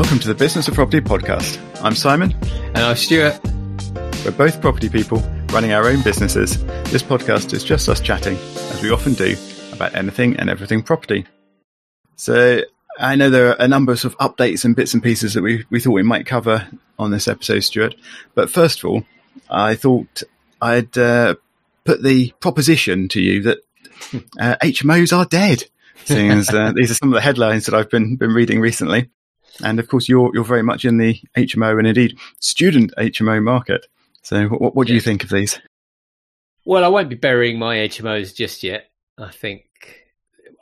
Welcome to the Business of Property podcast. I'm Simon. And I'm Stuart. We're both property people running our own businesses. This podcast is just us chatting, as we often do, about anything and everything property. So I know there are a number of, sort of updates and bits and pieces that we, we thought we might cover on this episode, Stuart. But first of all, I thought I'd uh, put the proposition to you that uh, HMOs are dead, seeing as uh, these are some of the headlines that I've been been reading recently. And of course, you're you're very much in the HMO and indeed student HMO market. So, what, what do you think of these? Well, I won't be burying my HMOs just yet. I think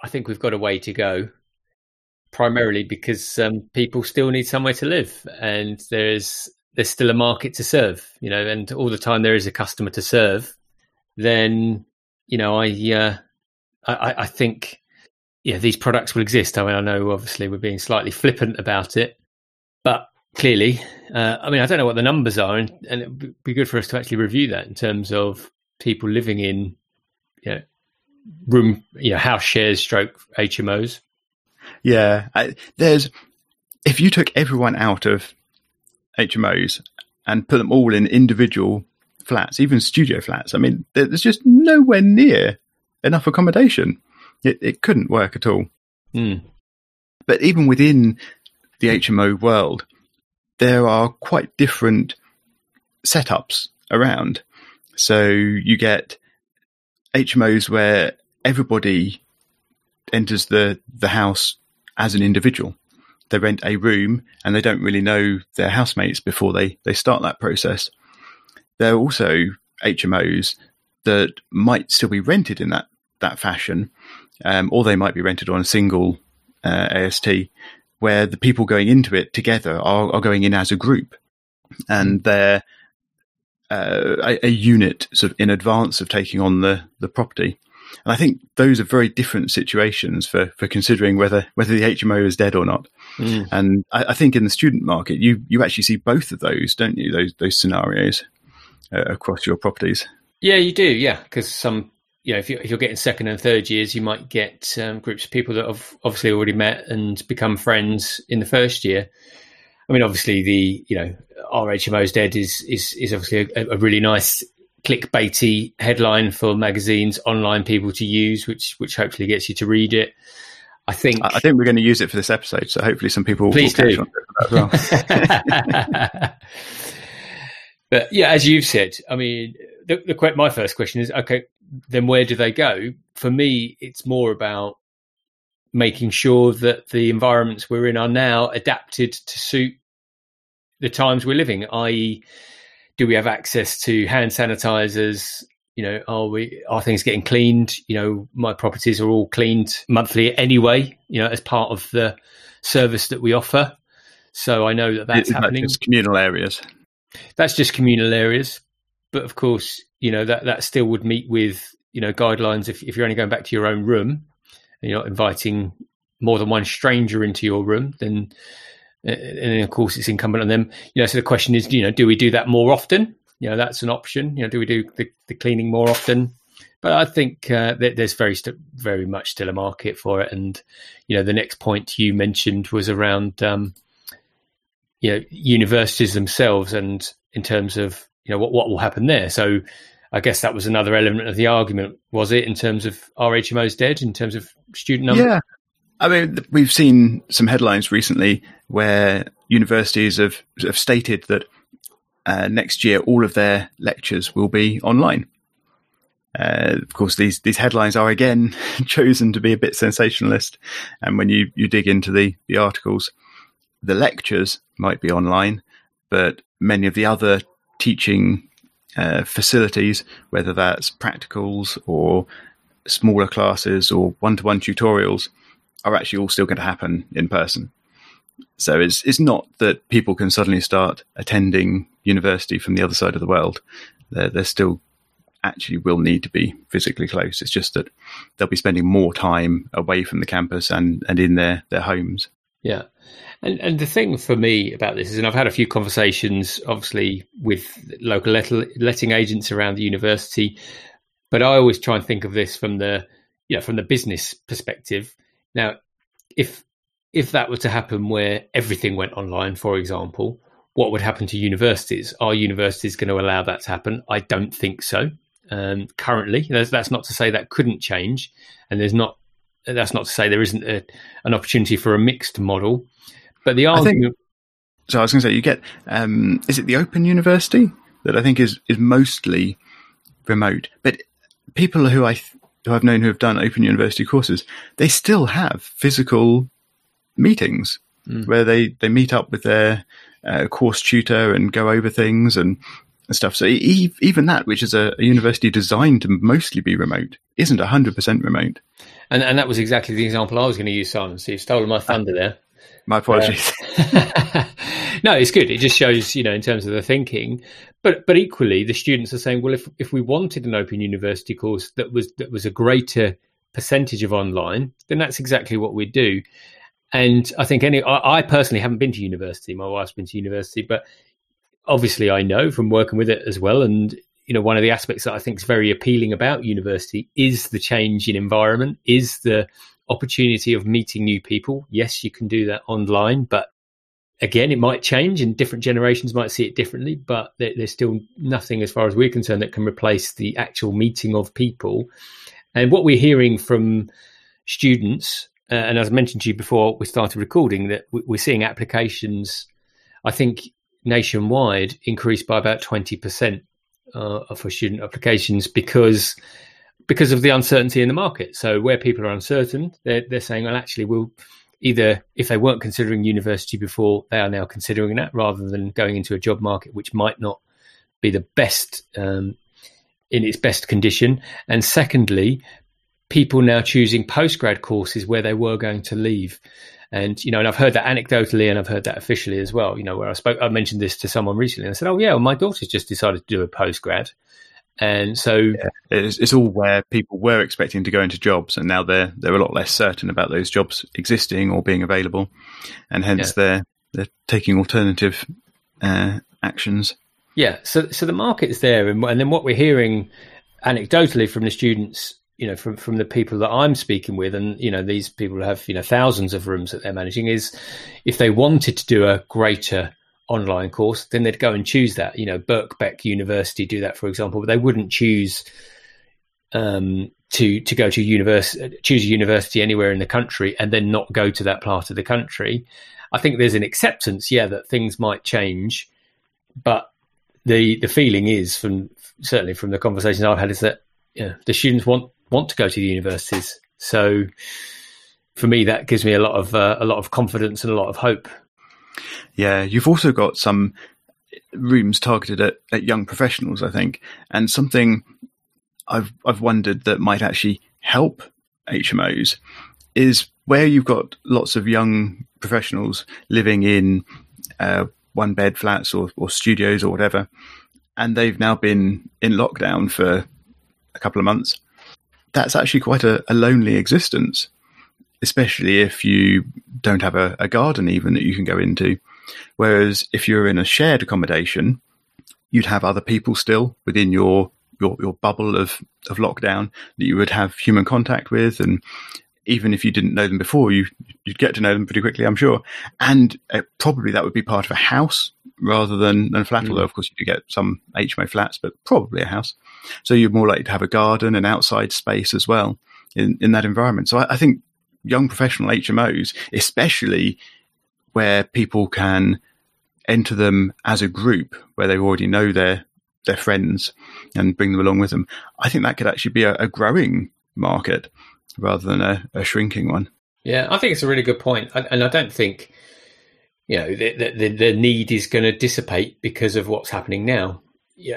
I think we've got a way to go. Primarily because um, people still need somewhere to live, and there's there's still a market to serve. You know, and all the time there is a customer to serve. Then you know, I uh, I, I think yeah, these products will exist. I mean, I know obviously we're being slightly flippant about it, but clearly, uh, I mean, I don't know what the numbers are, and, and it would be good for us to actually review that in terms of people living in, you know, room, you know, house shares, stroke HMOs. Yeah, I, there's if you took everyone out of HMOs and put them all in individual flats, even studio flats, I mean, there's just nowhere near enough accommodation. It, it couldn't work at all. Mm. But even within the HMO world, there are quite different setups around. So you get HMOs where everybody enters the, the house as an individual. They rent a room and they don't really know their housemates before they, they start that process. There are also HMOs that might still be rented in that, that fashion, um, or they might be rented on a single uh, AST, where the people going into it together are, are going in as a group, and they're uh, a, a, unit sort of in advance of taking on the the property. And I think those are very different situations for, for considering whether whether the HMO is dead or not. Mm. And I, I, think in the student market, you you actually see both of those, don't you? Those those scenarios uh, across your properties. Yeah, you do. Yeah, because some you know, if you're, if you're, getting second and third years, you might get um, groups of people that have obviously already met and become friends in the first year. I mean, obviously, the you know, RHMO's dead is is is obviously a, a really nice clickbaity headline for magazines, online people to use, which which hopefully gets you to read it. I think I think we're going to use it for this episode, so hopefully some people please will do. as well. but yeah, as you've said, I mean, the, the, my first question is okay then where do they go? For me, it's more about making sure that the environments we're in are now adapted to suit the times we're living, i.e., do we have access to hand sanitizers? You know, are we are things getting cleaned? You know, my properties are all cleaned monthly anyway. You know, as part of the service that we offer. So I know that that's Is happening. That communal areas. That's just communal areas, but of course, you know that that still would meet with you know guidelines if, if you're only going back to your own room and you're not inviting more than one stranger into your room then and of course it's incumbent on them. You know so the question is you know do we do that more often? You know that's an option. You know do we do the, the cleaning more often? But I think uh, there's very st- very much still a market for it, and you know the next point you mentioned was around um, you know universities themselves, and in terms of you know what what will happen there. So I guess that was another element of the argument, was it, in terms of RHMO's dead, in terms of student numbers? Yeah. I mean, we've seen some headlines recently where universities have, have stated that uh, next year all of their lectures will be online. Uh, of course, these these headlines are again chosen to be a bit sensationalist, and when you, you dig into the, the articles, the lectures might be online, but many of the other teaching uh, facilities, whether that's practicals or smaller classes or one-to-one tutorials, are actually all still going to happen in person. So it's it's not that people can suddenly start attending university from the other side of the world. They're, they're still actually will need to be physically close. It's just that they'll be spending more time away from the campus and, and in their, their homes. Yeah. And and the thing for me about this is, and I've had a few conversations, obviously, with local let- letting agents around the university, but I always try and think of this from the you know from the business perspective. Now, if if that were to happen where everything went online, for example, what would happen to universities? Are universities going to allow that to happen? I don't think so. Um, currently, that's, that's, not to say that couldn't change, and there's not. That's not to say there isn't a, an opportunity for a mixed model. But the argument. Think, so I was going to say, you get. Um, is it the Open University that I think is is mostly remote? But people who I who I've known who have done Open University courses, they still have physical meetings mm. where they they meet up with their uh, course tutor and go over things and, and stuff. So e- even that, which is a, a, university designed to mostly be remote, isn't hundred percent remote. And and that was exactly the example I was going to use, Simon. So you've stolen my thunder there. My apologies. Uh, no, it's good. It just shows, you know, in terms of the thinking. But but equally, the students are saying, well, if if we wanted an open university course that was that was a greater percentage of online, then that's exactly what we'd do. And I think any, I, I, personally haven't been to university. My wife's been to university, but obviously I know from working with it as well. And you know, one of the aspects that I think is very appealing about university is the change in environment, is the opportunity of meeting new people. Yes, you can do that online, but again, it might change and different generations might see it differently, but there, there's still nothing, as far as we're concerned, that can replace the actual meeting of people. And what we're hearing from students uh, and as I mentioned to you before we started recording, that we're seeing applications, I think nationwide, increased by about 20% uh, for student applications because because of the uncertainty in the market. So where people are uncertain, they're, they're saying, well, actually, we'll either if they weren't considering university before, they are now considering that rather than going into a job market which might not be the best um, in its best condition. And secondly, people now choosing postgrad courses where they were going to leave. And you know, and I've heard that anecdotally, and I've heard that officially as well. You know, where I spoke, I mentioned this to someone recently, and I said, "Oh yeah, well, my daughter's just decided to do a postgrad," and so yeah, it's, it's, all where people were expecting to go into jobs, and now they're they're a lot less certain about those jobs existing or being available, and hence yeah. they're they're taking alternative uh, actions. Yeah, so so the market is there, and, and then what we're hearing anecdotally from the students you know from from the people that I'm speaking with, and you know these people have you know thousands of rooms that they're managing. Is if they wanted to do a greater online course, then they'd go and choose that. You know, Birkbeck University do that, for example, but they wouldn't choose um, to to go to university, choose a university anywhere in the country, and then not go to that part of the country. I think there's an acceptance, yeah, that things might change, but the the feeling is from certainly from the conversations I've had is that the students want want to go to the universities. So for me, that gives me a lot of uh, a lot of confidence and a lot of hope. Yeah, you've also got some rooms targeted at, at young professionals, I think, and something I've I've wondered that might actually help HMOs is where you've got lots of young professionals living in uh, one bed flats or, or studios or whatever, and they've now been in lockdown for a couple of months that's actually quite a, a lonely existence, especially if you don't have a, a garden even that you can go into. Whereas if you're in a shared accommodation, you'd have other people still within your your, your bubble of, of lockdown that you would have human contact with. And even if you didn't know them before, you, you'd get to know them pretty quickly, I'm sure. And uh, probably that would be part of a house rather than, than a flat, mm. although of course you do get some HMO flats, but probably a house. So you're more likely to have a garden and outside space as well in, in that environment. So I, I think young professional HMOs, especially where people can enter them as a group where they already know their their friends and bring them along with them. I think that could actually be a, a growing market rather than a, a, shrinking one. Yeah, I think it's a really good point, and I don't think you know the, the, the need is going to dissipate because of what's happening now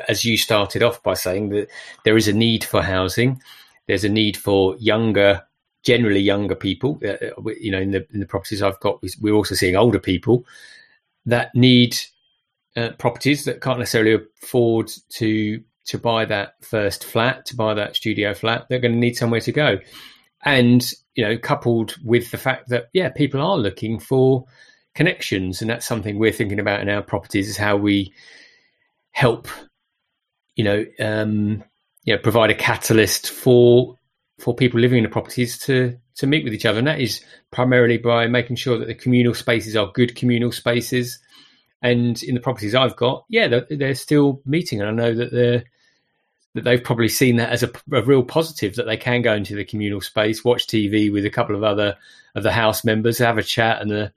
as you started off by saying that there is a need for housing, there's a need for younger, generally younger people. Uh, uh you know, in the in the properties I've got, we're also seeing older people that need uh, properties that can't necessarily afford to to buy that first flat, to buy that studio flat. They're going to need somewhere to go, and you know, coupled with the fact that yeah, people are looking for connections, and that's something we're thinking about in our properties is how we help you know, um, you know, provide a catalyst for for people living in the properties to to meet with each other, and that is primarily by making sure that the communal spaces are good communal spaces. And in the properties I've got, yeah, they're, they're still meeting, and I know that they're that they've probably seen that as a, a, real positive that they can go into the communal space, watch TV with a couple of other of the house members, have a chat, and a,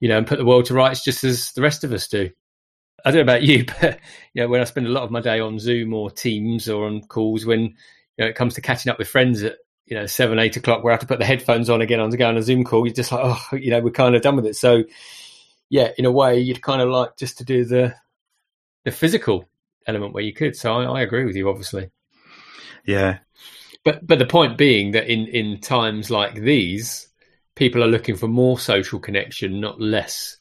you know, and put the world to rights just as the rest of us do. I don't know about you, but you know, when I spend a lot of my day on Zoom or Teams or on calls, when you know it comes to catching up with friends at you know seven, eight o'clock, where I have to put the headphones on again on to go on a Zoom call, you're just like, oh, you know, we're kind of done with it. So, yeah, in a way, you'd kind of like just to do the the physical element where you could. So I, I agree with you, obviously. Yeah, but but the point being that in in times like these, people are looking for more social connection, not less.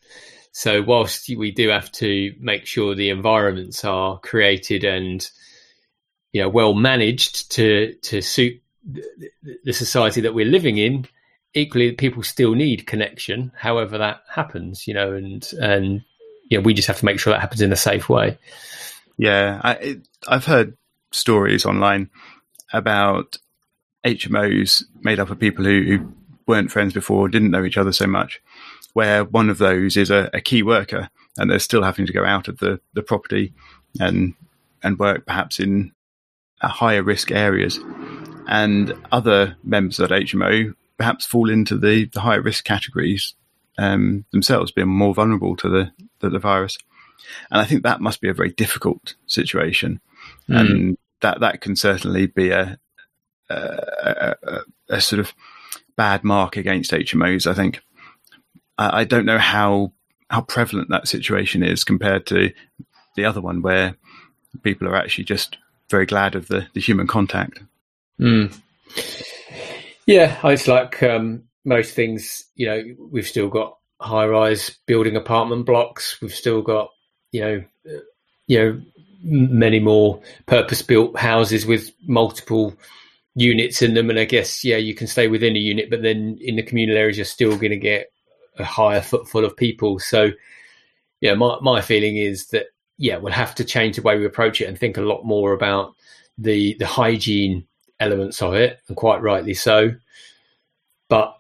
So whilst we do have to make sure the environments are created and you know well managed to to suit the society that we're living in, equally people still need connection, however that happens. You know, and and you know we just have to make sure that happens in a safe way. Yeah, I, I've heard stories online about HMOs made up of people who, who, weren't friends before, didn't know each other so much, where one of those is a, a, key worker and they're still having to go out of the, the property and and work perhaps in higher risk areas. And other members of that HMO perhaps fall into the, the higher risk categories um, themselves, being more vulnerable to the, the, the virus. And I think that must be a very difficult situation. Mm. And that, that can certainly be a, a, a, a, sort of bad mark against HMOs, I think. I, I don't know how, how prevalent that situation is compared to the other one where people are actually just very glad of the, the human contact. Mm. Yeah, it's like um, most things, you know, we've still got high rise building apartment blocks. We've still got you know, you know, many more purpose-built houses with multiple units in them. And I guess, yeah, you can stay within a unit, but then in the communal areas, you're still going to get a higher footfall of people. So, yeah, my my feeling is that yeah, we'll have to change the way we approach it and think a lot more about the the hygiene elements of it, and quite rightly so. But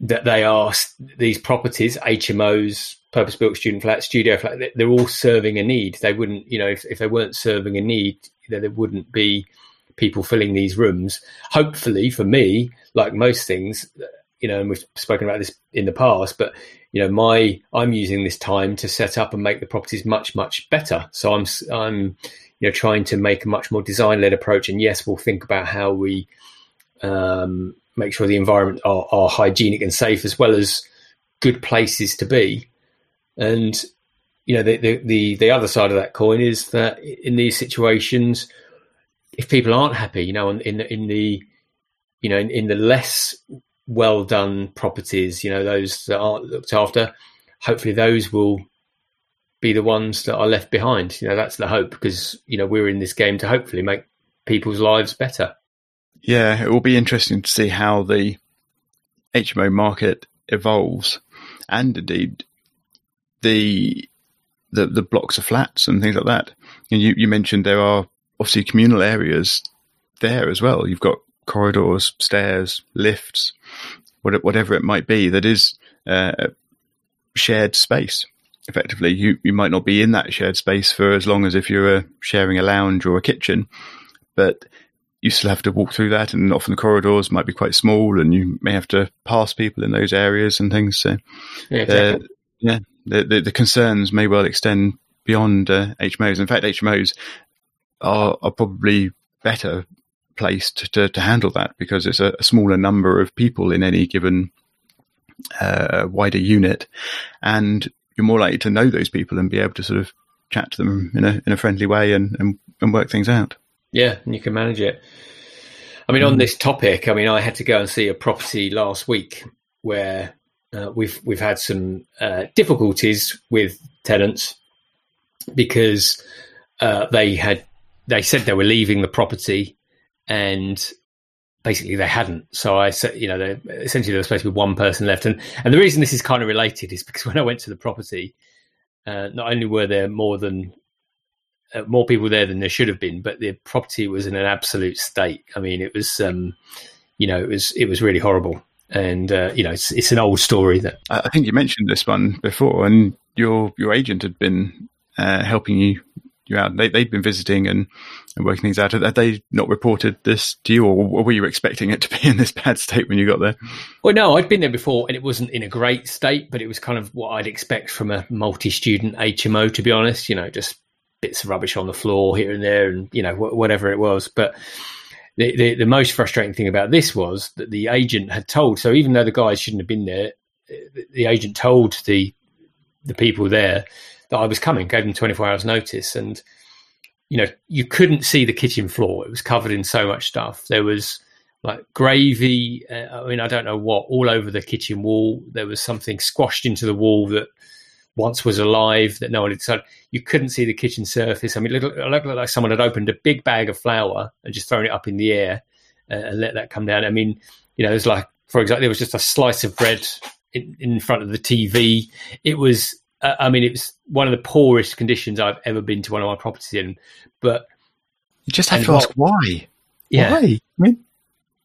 that they are these properties, HMOs, purpose built student flat, studio flat, they're all serving a need. They wouldn't, you know, if, if they weren't serving a need, know, there wouldn't be people filling these rooms. Hopefully, for me, like most things, you know, and we've spoken about this in the past, but you know, my I'm using this time to set up and make the properties much much better. So I'm I'm you know trying to make a much more design led approach. And yes, we'll think about how we um, make sure the environment are, are hygienic and safe, as well as good places to be. And you know, the, the, the the other side of that coin is that in these situations, if people aren't happy, you know, in in the you know in, in the less well done properties, you know, those that aren't looked after, hopefully those will be the ones that are left behind. You know, that's the hope because you know we're in this game to hopefully make people's lives better. Yeah, it will be interesting to see how the HMO market evolves, and indeed the the, the blocks of flats and things like that. And you, you mentioned there are obviously communal areas there as well. You've got corridors, stairs, lifts, whatever it might be. That is uh, shared space. Effectively, you you might not be in that shared space for as long as if you're uh, sharing a lounge or a kitchen, but you still have to walk through that, and often the corridors might be quite small, and you may have to pass people in those areas and things. So, yeah, exactly. uh, yeah the, the, the, concerns may well extend beyond uh, HMOs. In fact, HMOs are, are probably better placed to, to handle that because it's a, a smaller number of people in any given uh, wider unit, and you're more likely to know those people and be able to sort of chat to them in a in a friendly way and, and, and work things out. Yeah, and you can manage it. I mean, mm. on this topic, I mean, I had to go and see a property last week where uh, we've we've had some uh, difficulties with tenants because uh, they had they said they were leaving the property and basically they hadn't. So I said, you know, essentially there was supposed to be one person left, and and the reason this is kind of related is because when I went to the property, uh, not only were there more than uh, more people there than there should have been, but the property was in an absolute state. I mean, it was. Um, you know, it was it was really horrible. And uh, you know, it's it's an old story that I think you mentioned this one before, and your your agent had been uh, helping you you out. They they'd been visiting and, and working things out. Had they not reported this to you, or were you expecting it to be in this bad state when you got there? Well, no, I'd been there before, and it wasn't in a great state, but it was kind of what I'd expect from a multi-student HMO. To be honest, you know, just bits of rubbish on the floor here and there, and you know whatever it was. But the, the, the most frustrating thing about this was that the agent had told. So even though the guys shouldn't have been there, eh, the, the agent told the the people there that I was coming, gave them 24 hours notice. And, you know, you couldn't see the kitchen floor. It was covered in so much stuff. There was like gravy. Uh, I mean, I don't know what, all over the kitchen wall. There was something squashed into the wall that once was alive that no one had decided. You couldn't see the kitchen surface. I mean, it looked, it looked like someone had opened a big bag of flour and just thrown it up in the air uh, and let that come down. I mean, you know, it was like, for example, there was just a slice of bread in, in front of the TV. It was uh, I mean, it was one of the poorest conditions I've ever been to one of my properties in. But you just have to ask why. Yeah. Why? I mean,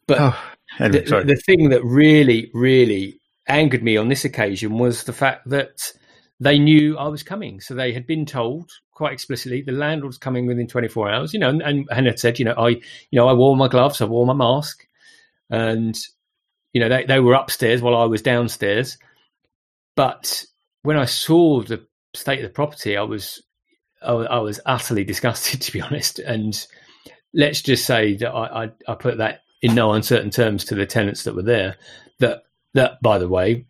but oh, anyway, the, the thing that really, really angered me on this occasion was the fact that they knew I was coming. So they had been told quite explicitly the landlord's coming within 24 hours, you know, and, and, and had said, you know, I, you know, I wore my gloves, I wore my mask and, you know, they, they were upstairs while I was downstairs. But when I saw the state of the property, I was I, I was utterly disgusted to be honest. And let's just say that I, I, I put that in no uncertain terms to the tenants that were there. That that by the way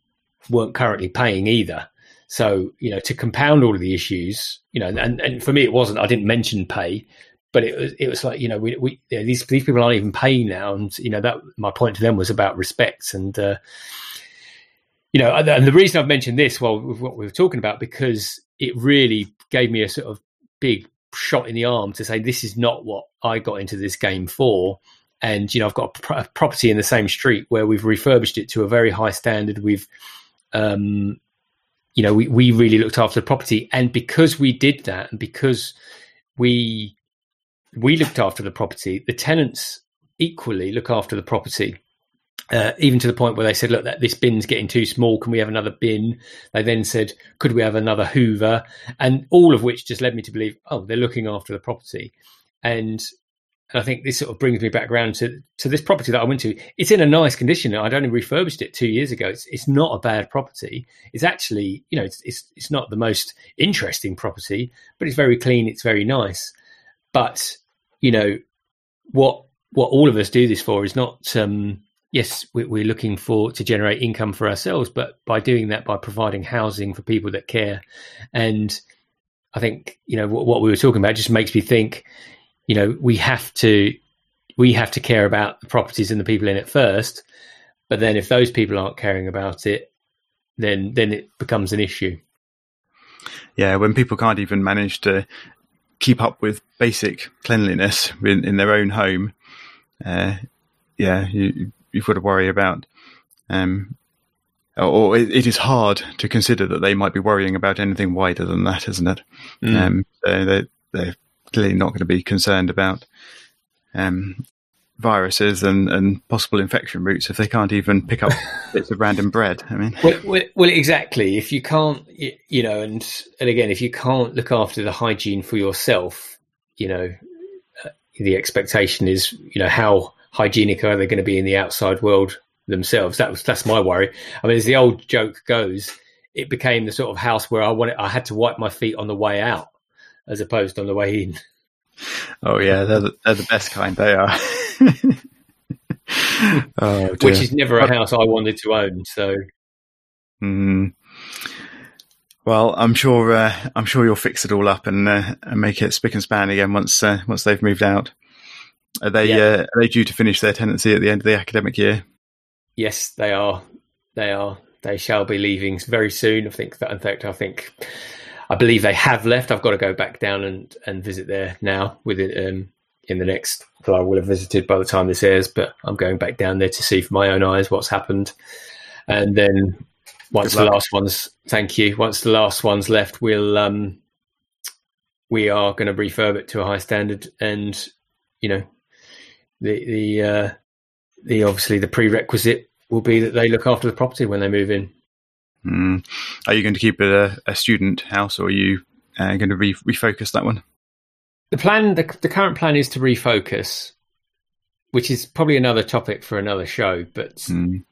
weren't currently paying either. So you know to compound all of the issues, you know, and, and for me it wasn't. I didn't mention pay, but it was it was like you know we, we you know, these these people aren't even paying now, and you know that my point to them was about respect and. Uh, you know, and the reason I've mentioned this, well, with what we were talking about, because it really gave me a sort of big shot in the arm to say this is not what I got into this game for. And you know, I've got a, property in the same street where we've refurbished it to a very high standard. We've, um, you know, we we really looked after the property, and because we did that, and because we we looked after the property, the tenants equally look after the property. Uh, even to the point where they said, "Look, that this bin's getting too small. Can we have another bin?" They then said, "Could we have another Hoover?" And all of which just led me to believe, oh, they're looking after the property. And I think this sort of brings me back around to to this property that I went to. It's in a nice condition. I'd only refurbished it two years ago. It's it's not a bad property. It's actually, you know, it's it's, it's not the most interesting property, but it's very clean. It's very nice. But you know what what all of us do this for is not. Um, yes, we're looking for to generate income for ourselves, but by doing that, by providing housing for people that care, and I think you know what, we were talking about just makes me think, you know, we have to we have to care about the properties and the people in it first, but then if those people aren't caring about it, then then it becomes an issue. Yeah, when people can't even manage to keep up with basic cleanliness in, in their own home, uh, yeah, you, you've got to worry about. Um, or it, it is hard to consider that they might be worrying about anything wider than that, isn't it? Mm. Um, so they're, they're, clearly not going to be concerned about um, viruses and, and possible infection routes if they can't even pick up bits of random bread. I mean, well, well, well, exactly. If you can't, you know, and and again, if you can't look after the hygiene for yourself, you know, uh, the expectation is, you know, how hygienic are they going to be in the outside world themselves? That was that's my worry. I mean, as the old joke goes, it became the sort of house where I wanted I had to wipe my feet on the way out as opposed on the way in. Oh yeah, they're the, they're the best kind. They are. oh, Which is never a house I wanted to own. So. Mm. Well, I'm sure. Uh, I'm sure you'll fix it all up and, uh, and make it spick and span again once uh, once they've moved out. Are they yeah. uh, are they due to finish their tenancy at the end of the academic year? Yes, they are. They are. They shall be leaving very soon. I think that, in fact, I think, I believe they have left. I've got to go back down and, and visit there now with it um, in the next. Well, I will have visited by the time this airs, but I'm going back down there to see for my own eyes what's happened. And then once the last ones, thank you. Once the last one's left, we'll um, we are going to refurb it to a high standard and you know the the uh, the obviously the prerequisite will be that they look after the property when they move in. Mm. Are you going to keep it a, a student house, or are you uh, going to re- refocus that one? The plan, the, the current plan, is to refocus, which is probably another topic for another show. But mm.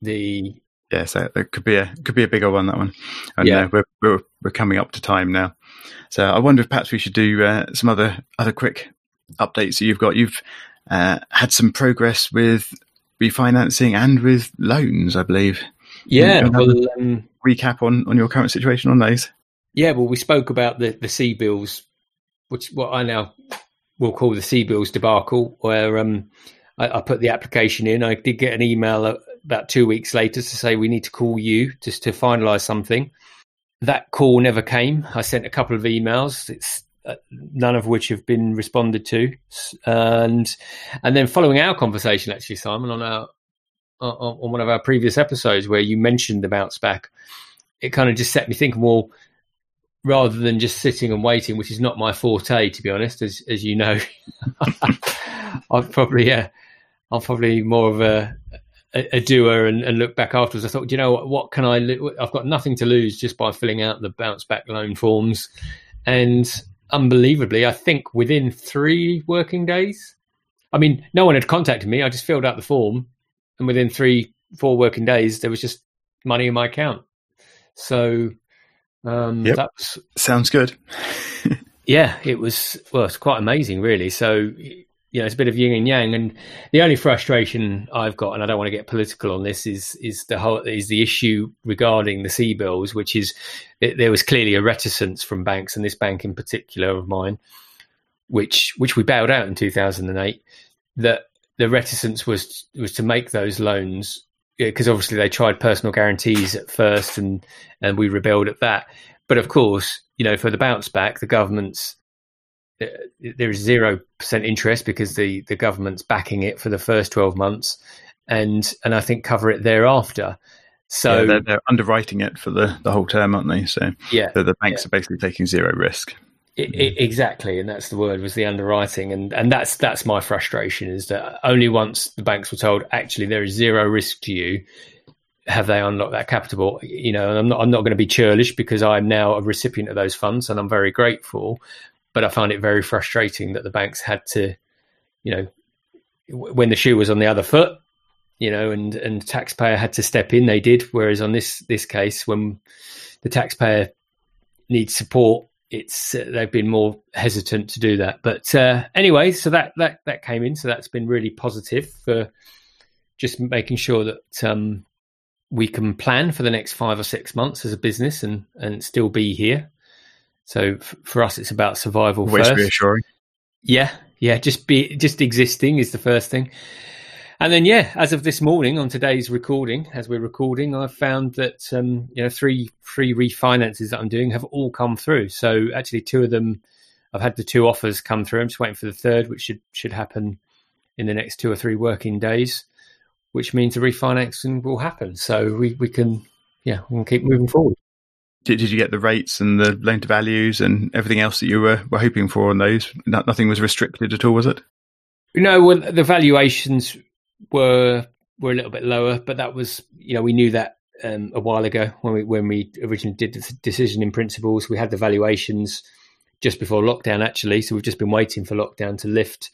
the yeah, so it could be a could be a bigger one that one. And yeah. Uh, we're, we're we're coming up to time now, so I wonder if perhaps we should do uh, some other other quick updates that you've got. You've uh, had some progress with refinancing and with loans, I believe. Yeah, well, um, recap on, on your current situation on those. Yeah, well, we spoke about the the bills, which what I now will call the CBILS debacle, where um, I, I, put the application in. I did get an email about two weeks later to say we need to call you just to finalise something. That call never came. I sent a couple of emails. It's Uh, none of which have been responded to, and and then following our conversation, actually, Simon, on our on, on one of our previous episodes where you mentioned the bounce back, it kind of just set me thinking. Well, rather than just sitting and waiting, which is not my forte, to be honest, as as you know, I've probably yeah, I'm probably more of a a, a doer and, and, look back afterwards. I thought, you know what, what can I? Lo- I've got nothing to lose just by filling out the bounce back loan forms, and unbelievably, I think within three working days. I mean, no one had contacted me. I just filled out the form and within three, four working days, there was just money in my account. So um, yep. that was, sounds good. yeah, it was. Well, it's quite amazing, really. So you know, it's a bit of yin and yang. And the only frustration I've got, and I don't want to get political on this, is is the whole is the issue regarding the CBILS, which is it, there was clearly a reticence from banks, and this bank in particular of mine, which which we bailed out in two thousand and eight, that the reticence was was to make those loans because obviously they tried personal guarantees at first and and we rebelled at that but of course you know for the bounce back the government's Uh, there is zero percent interest because the the government's backing it for the first 12 months and and I think cover it thereafter so yeah, they're, they're, underwriting it for the, the whole term, aren't they? So yeah, the, the banks yeah. are basically taking zero risk. It, it, exactly, and that's the word was the underwriting, and and that's that's my frustration is that only once the banks were told actually there is zero risk to you, have they unlocked that capital. You know, and I'm not I'm not going to be churlish because I'm now a recipient of those funds, and I'm very grateful. But I found it very frustrating that the banks had to, you know, when the shoe was on the other foot, you know, and and taxpayer had to step in. They did. Whereas on this this case, when the taxpayer needs support it's uh, they've been more hesitant to do that. But uh, anyway, so that that that came in, so that's been really positive for just making sure that um, we can plan for the next five or six months as a business and and still be here. So f- for us, it's about survival Always first. reassuring. Yeah, yeah, just be just existing is the first thing. And then, yeah, as of this morning on today's recording, as we're recording, I've found that um, you know three three refinances that I'm doing have all come through. So actually, two of them, I've had the two offers come through. I'm just waiting for the third, which should should happen in the next two or three working days, which means the refinancing will happen. So we we can yeah we can keep moving forward. Did, did you get the rates and the loan to values and everything else that you were, were hoping for on those? nothing was restricted at all, was it? No, well, the valuations were were a little bit lower, but that was you know we knew that um, a while ago when we when we originally did the decision in principles. We had the valuations just before lockdown actually, so we've just been waiting for lockdown to lift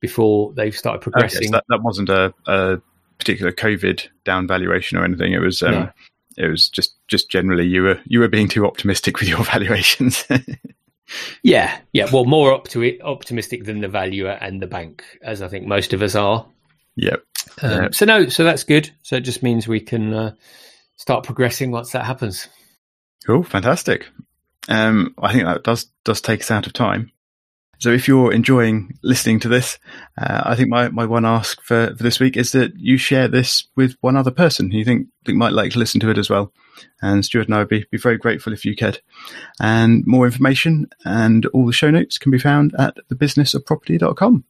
before they've started progressing. Okay, so that, that wasn't a, a, particular COVID down valuation or anything. It was um, no. It was just just generally you were you were being too optimistic with your valuations. yeah, yeah. Well, more up to it, optimistic than the valuer and the bank, as I think most of us are. Yep. Um, yep. So no, so that's good. So it just means we can uh, start progressing once that happens. Cool, fantastic. Um, I think that does does take us out of time. So if you're enjoying listening to this, uh, I think my, my one ask for, for this week is that you share this with one other person who you think, think might like to listen to it as well. And Stuart and I would be, be very grateful if you could. And more information and all the show notes can be found at thebusinessofproperty.com.